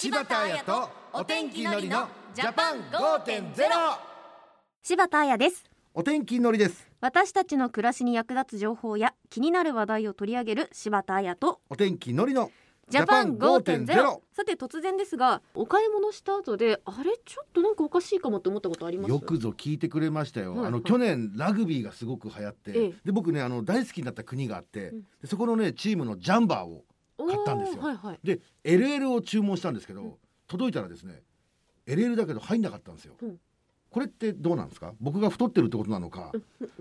柴田彩とお天気のりのジャパン5.0柴田彩です。お天気のりです。私たちの暮らしに役立つ情報や気になる話題を取り上げる柴田彩とお天気のりのジャパン5.0 5.0さて突然ですがお買い物した後であれ？ちょっとなんかおかしいかもって思ったことあります？よくぞ聞いてくれましたよ、はい。はいあの去年ラグビーがすごく流行って、ええ。で僕ねあの大好きになった国があって、ん。でそこのねチームのジャンバーを買ったんですよ。はいはい。で LL を注文したんですけど、届いたらですね LL だけど入んなかったんですよ、うんこれってどうなんですか？僕が太ってるってことなのか、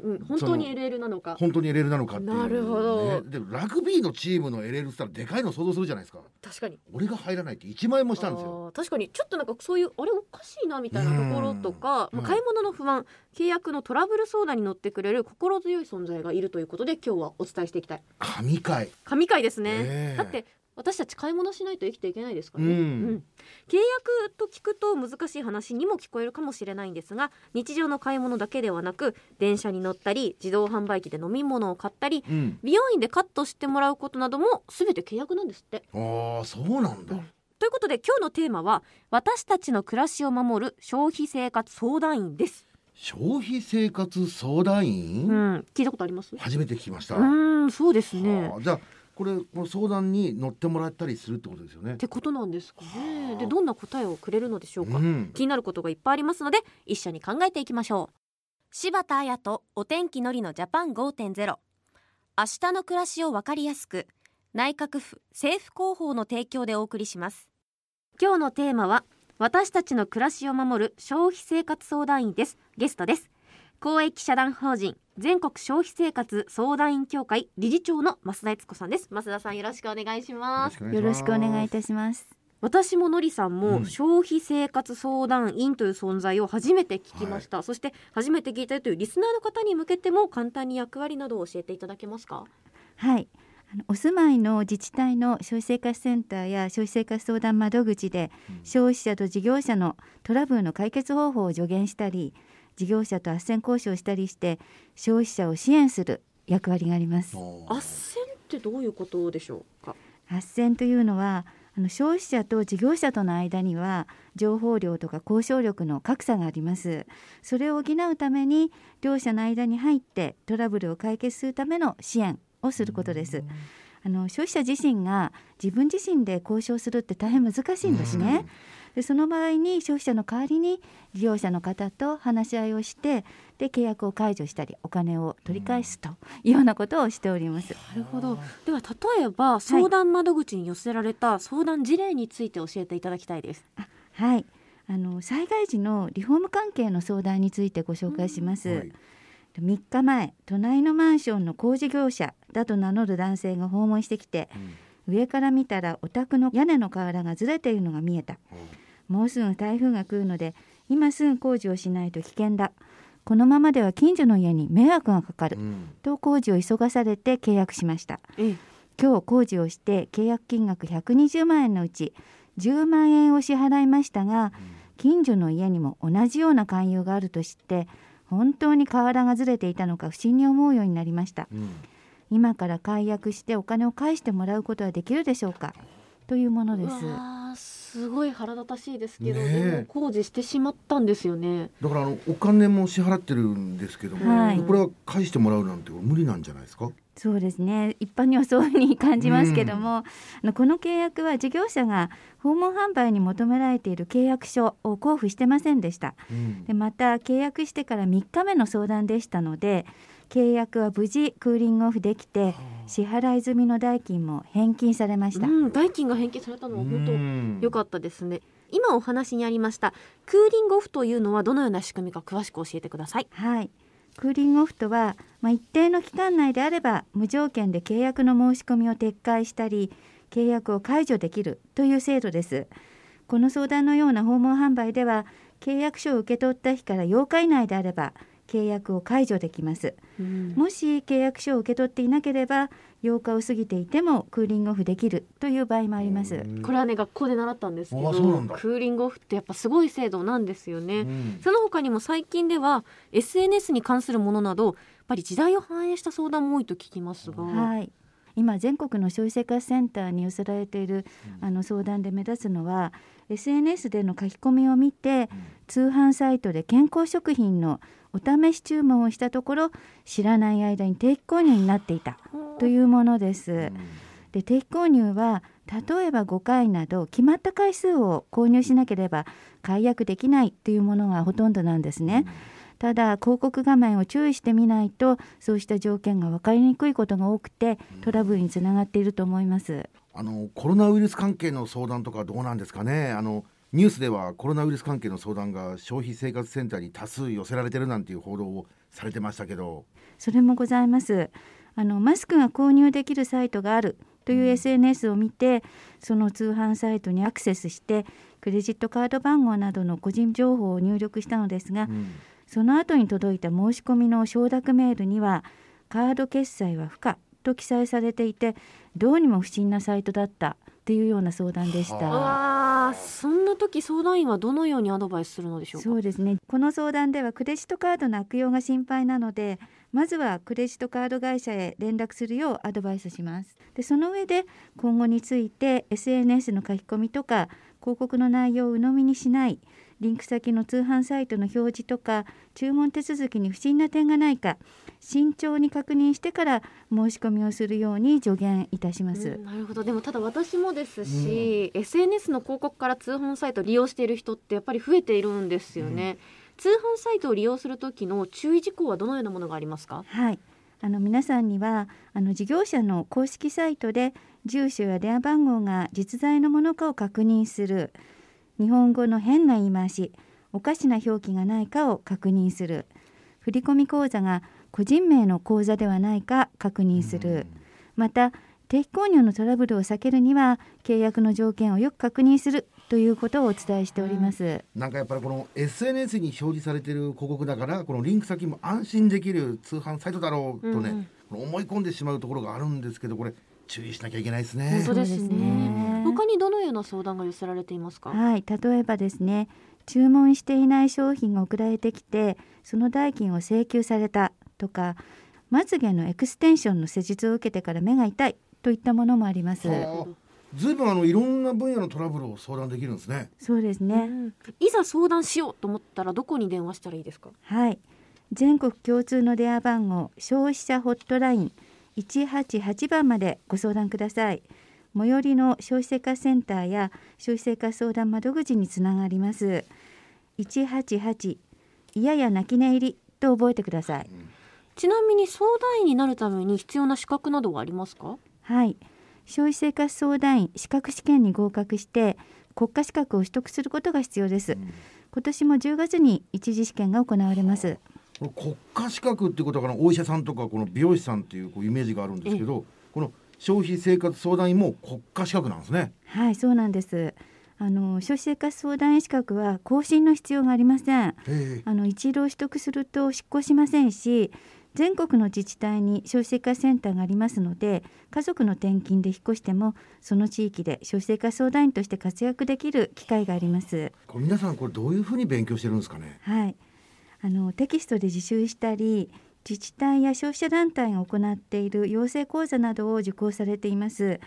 うん、本当に LL なのか？本当に LL なのかっていう、ね、なるほど。でラグビーのチームの LL って言ったらでかいの想像するじゃないですか。確かに。俺が入らないって1万円もしたんですよ。確かに。ちょっとなんかそういうあれおかしいなみたいなところとか、うん。まあ買い物の不安契約のトラブル相談に乗ってくれる心強い存在がいるということで今日はお伝えしていきたい。神回。神回ですね、ええ。だって私たち買い物しないと生きていけないですからね、うん。契約と聞くと難しい話にも聞こえるかもしれないんですが日常の買い物だけではなく電車に乗ったり自動販売機で飲み物を買ったりうん。美容院でカットしてもらうことなども全て契約なんですって。ああそうなんだ、ということで今日のテーマは私たちの暮らしを守る消費生活相談員です。消費生活相談員、うん、聞いたことあります？初めて聞きました、うーん、そうですね。は。あじゃあこれこの相談に乗ってもらったりするってことですよねってことなんですかね。はあで、どんな答えをくれるのでしょうか。うん気になることがいっぱいありますので、一緒に考えていきましょう。柴田彩とお天気のりのジャパン5.0。明日の暮らしをわかりやすく、内閣府政府広報の提供でお送りします。今日のテーマは、私たちの暮らしを守る消費生活相談員です。ゲストです。公益社団法人全国消費生活相談員協会理事長の増田悦子さんです。増田さんよろしくお願いします。よろしくお願いいしたします。私ものりさんうもん消費生活相談員という存在を初めて聞きました、そして初めて聞いたというリスナーの方に向けても簡単に役割などを教えていただけますか？はい。あのお住まいの自治体の消費生活センターや消費生活相談窓口で、消費者と事業者のトラブルの解決方法を助言したり事業者と斡旋交渉したりして消費者を支援する役割があります。斡旋ってどういうことでしょうか？斡旋というのはあの消費者と事業者との間には情報量とか交渉力の格差があります。それを補うために両者の間に入ってトラブルを解決するための支援をすることですあの消費者自身が自分自身で交渉するって大変難しいんですね。でその場合に消費者の代わりに事業者の方と話し合いをしてで契約を解除したりお金を取り返すというようなことをしております。なるほど。では例えば相談窓口に寄せられた相談事例について教えていただきたいです、はい、あの災害時のリフォーム関係の相談についてご紹介します。はい3日前、隣のマンションの工事業者だと名乗る男性が訪問してきて、上から見たらお宅の屋根の瓦がずれているのが見えた。もうすぐ台風が来るので、今すぐ工事をしないと危険だ。このままでは近所の家に迷惑がかかる。うんと工事を急がされて契約しました。ええ今日工事をして契約金額120万円のうち10万円を支払いましたが近所の家にも同じような勧誘があると知って本当に瓦がずれていたのか不審に思うようになりました。うん。今から解約してお金を返してもらうことはできるでしょうか？というものです。うわーすごい腹立たしいですけど、ねも工事してしまったんですよね。だからあのお金も支払ってるんですけども、はい。これは返してもらうなんて無理なんじゃないですか？そうですね。一般にはそういうふうに感じますけども、あのこの契約は事業者が訪問販売に求められている契約書を交付してませんでした。うん。でまた契約してから3日目の相談でしたので契約は無事クーリングオフできて支払い済みの代金も返金されました、うん、代金が返金されたのは本当うん良かったですね。今お話にありましたクーリングオフというのはどのような仕組みか詳しく教えてください。はい。クーリングオフとは、まあ、一定の期間内であれば無条件で契約の申し込みを撤回したり契約を解除できるという制度です。この相談のような訪問販売では契約書を受け取った日から8日以内であれば契約を解除できます。うん。もし契約書を受け取っていなければ8日を過ぎていてもクーリングオフできるという場合もあります。これはね学校で習ったんですけどクーリングオフってやっぱすごい制度なんですよね、うん。その他にも最近では SNS に関するものなどやっぱり時代を反映した相談も多いと聞きますが、はい。今全国の消費生活センターに寄せられている、あの相談で目立つのは SNS での書き込みを見て、通販サイトで健康食品のお試し注文をしたところ知らない間に定期購入になっていたというものです。で定期購入は例えば5回など決まった回数を購入しなければ解約できないというものがほとんどなんですね。ただ広告画面を注意してみないとそうした条件が分かりにくいことが多くてトラブルにつながっていると思います。あのコロナウイルス関係の相談とかどうなんですかねあのニュースではコロナウイルス関係の相談が消費生活センターに多数寄せられてるなんていう報道をされてましたけど。それもございます。あのマスクが購入できるサイトがあるという SNS を見てその通販サイトにアクセスしてクレジットカード番号などの個人情報を入力したのですが、うん。その後に届いた申し込みの承諾メールにはカード決済は不可と記載されていてどうにも不審なサイトだったっていうような相談でしはた。そんな時相談員はどのようにアドバイスするのでしょうか？そうですね。この相談ではクレジットカードの悪用が心配なのでまずはクレジットカード会社へ連絡するようアドバイスします。でその上で今後について SNS の書き込みとか広告の内容を鵜呑みにしないリンク先の通販サイトの表示とか注文手続きに不審な点がないか慎重に確認してから申し込みをするように助言いたします、うんなるほど。でもただ私もですし、SNS の広告から通販サイトを利用している人ってやっぱり増えているんですよね、通販サイトを利用する時の注意事項はどのようなものがありますか？はい、あの皆さんにはあの事業者の公式サイトで住所や電話番号が実在のものかを確認する日本語の変な言い回しおかしな表記がないかを確認する。振込口座が個人名の口座ではないか確認する。また定期購入のトラブルを避けるには契約の条件をよく確認するということをお伝えしております。なんかやっぱりこの SNS に表示されてる広告だからこのリンク先も安心できる通販サイトだろうとね、うん思い込んでしまうところがあるんですけどこれ注意しなきゃいけないですね。本。当ですそうですねね他にどのような相談が寄せられていますか？はい、例えばですね注文していない商品が送られてきてその代金を請求されたとかまつげのエクステンションの施術を受けてから目が痛いといったものもあります。はあ。ずいぶんあのいろんな分野のトラブルを相談できるんですね。そうですね、うん。いざ相談しようと思ったらどこに電話したらいいですか？はい。全国共通の電話番号消費者ホットライン188番までご相談ください最寄りの消費生活センターや消費生活相談窓口につながります。188いやや泣き寝入りと覚えてください。ちなみに相談員になるために必要な資格などはありますか？はい。消費生活相談員資格試験に合格して国家資格を取得することが必要です、今年も10月に一次試験が行われます。国家資格っていうことはお医者さんとかこの美容師さんっていうこうイメージがあるんですけどこの消費生活相談員も国家資格なんですね。はい、そうなんです。あの消費生活相談員資格は更新の必要がありません。あの一度取得すると執行しませんし、全国の自治体に消費生活センターがありますので、家族の転勤で引っ越してもその地域で消費生活相談員として活躍できる機会があります。これ皆さんこれどういうふうに勉強してるんですかね？はい、あのテキストで自習したり自治体や消費者団体が行っている養成講座などを受講されています。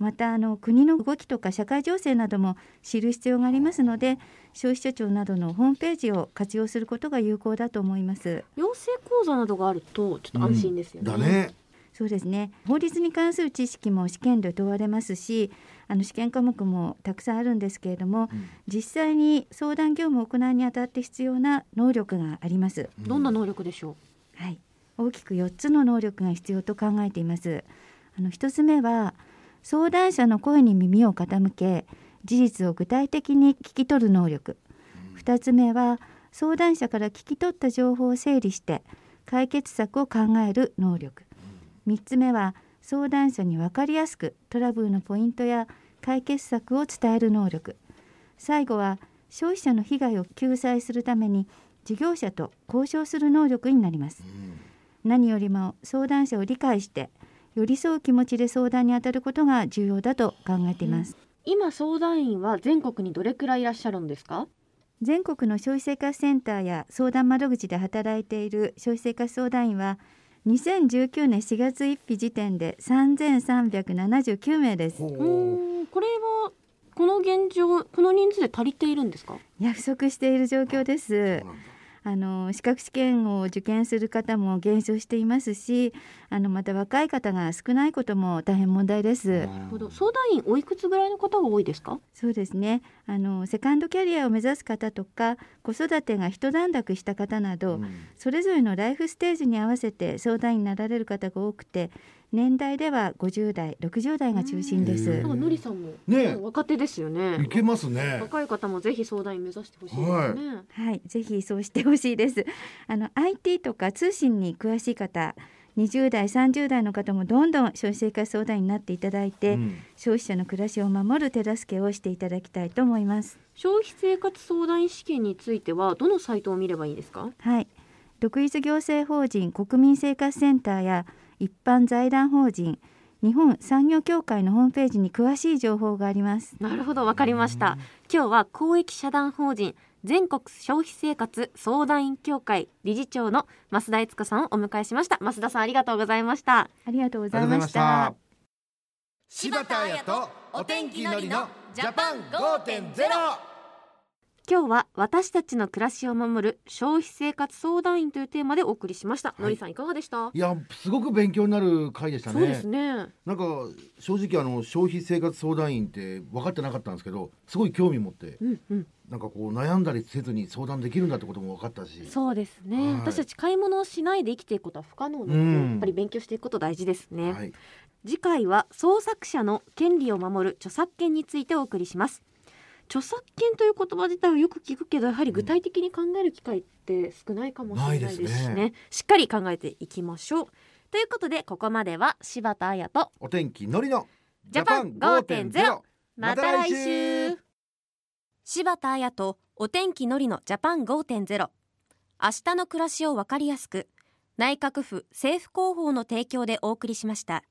またあの国の動きとか社会情勢なども知る必要がありますので消費者庁などのホームページを活用することが有効だと思います。養成講座などがあるとちょっと安心ですよね、だね。そうですね。法律に関する知識も試験で問われますしあの試験科目もたくさんあるんですけれども、実際に相談業務を行うにあたって必要な能力があります。どんな能力でしょはい、大きく4つの能力が必要と考えています。あの1つ目は相談者の声に耳を傾け事実を具体的に聞き取る能力。2つ目は相談者から聞き取った情報を整理して解決策を考える能力。3つ目は相談者に分かりやすくトラブルのポイントや解決策を伝える能力。最後は消費者の被害を救済するために事業者と交渉する能力になります。何よりも相談者を理解して寄り添う気持ちで相談に当たることが重要だと考えています、う今相談員は全国にどれくらいいらっしゃるんですか？全国の消費生活センターや相談窓口で働いている消費生活相談員は2019年4月1日時点で3379名です。ほう。ーんこれはこの現状この人数で足りているんですか？約束している状況ですあの資格試験を受験する方も減少していますしあのまた若い方が少ないことも大変問題です。なるほど。相談員おいくつぐらいの方が多いですか？そうですね。あのセカンドキャリアを目指す方とか子育てが一段落した方など、うん。それぞれのライフステージに合わせて相談員になられる方が多くて年代では50代60代が中心です。へなんかのりさんも、ね。え若手ですよね。いけますね。若い方もぜひ相談員目指してほしいですね、はい、ぜひそうしてほしいです。あの IT とか通信に詳しい方、20代、30代の方もどんどん消費生活相談員になっていただいて、うん。消費者の暮らしを守る手助けをしていただきたいと思います。消費生活相談員試験についてはどのサイトを見ればいいですか？はい、独立行政法人国民生活センターや一般財団法人日本産業協会のホームページに詳しい情報があります。なるほどわかりました今日は公益社団法人全国消費生活相談員協会理事長の増田悦子さんをお迎えしました増田さんありがとうございましたありがとうございまし。た柴田彩とお天気のりのジャパン5.0今日は私たちの暮らしを守る消費生活相談員というテーマでお送りしました、い。のりさんいかがでした？いやすごく勉強になる回でしたね。そうですね。なんか正直あの消費生活相談員って分かってなかったんですけどすごい興味持ってうんうん。なんかこう悩んだりせずに相談できるんだってことも分かったし。そうですね、はい。私たち買い物をしないで生きていくことは不可能なので、うん。やっぱり勉強していくこと大事ですね、はい、次回は創作者の権利を守る著作権についてお送りします著作権という言葉自体はよく聞くけどやはり具体的に考える機会って少ないかもしれないですしね,、ないですね。しっかり考えていきましょう。ということでここまでは柴田彩とお天気のりのジャパン5.0また来週。柴田彩とお天気のりのジャパン5.0明日の暮らしをわかりやすく内閣府政府広報の提供でお送りしました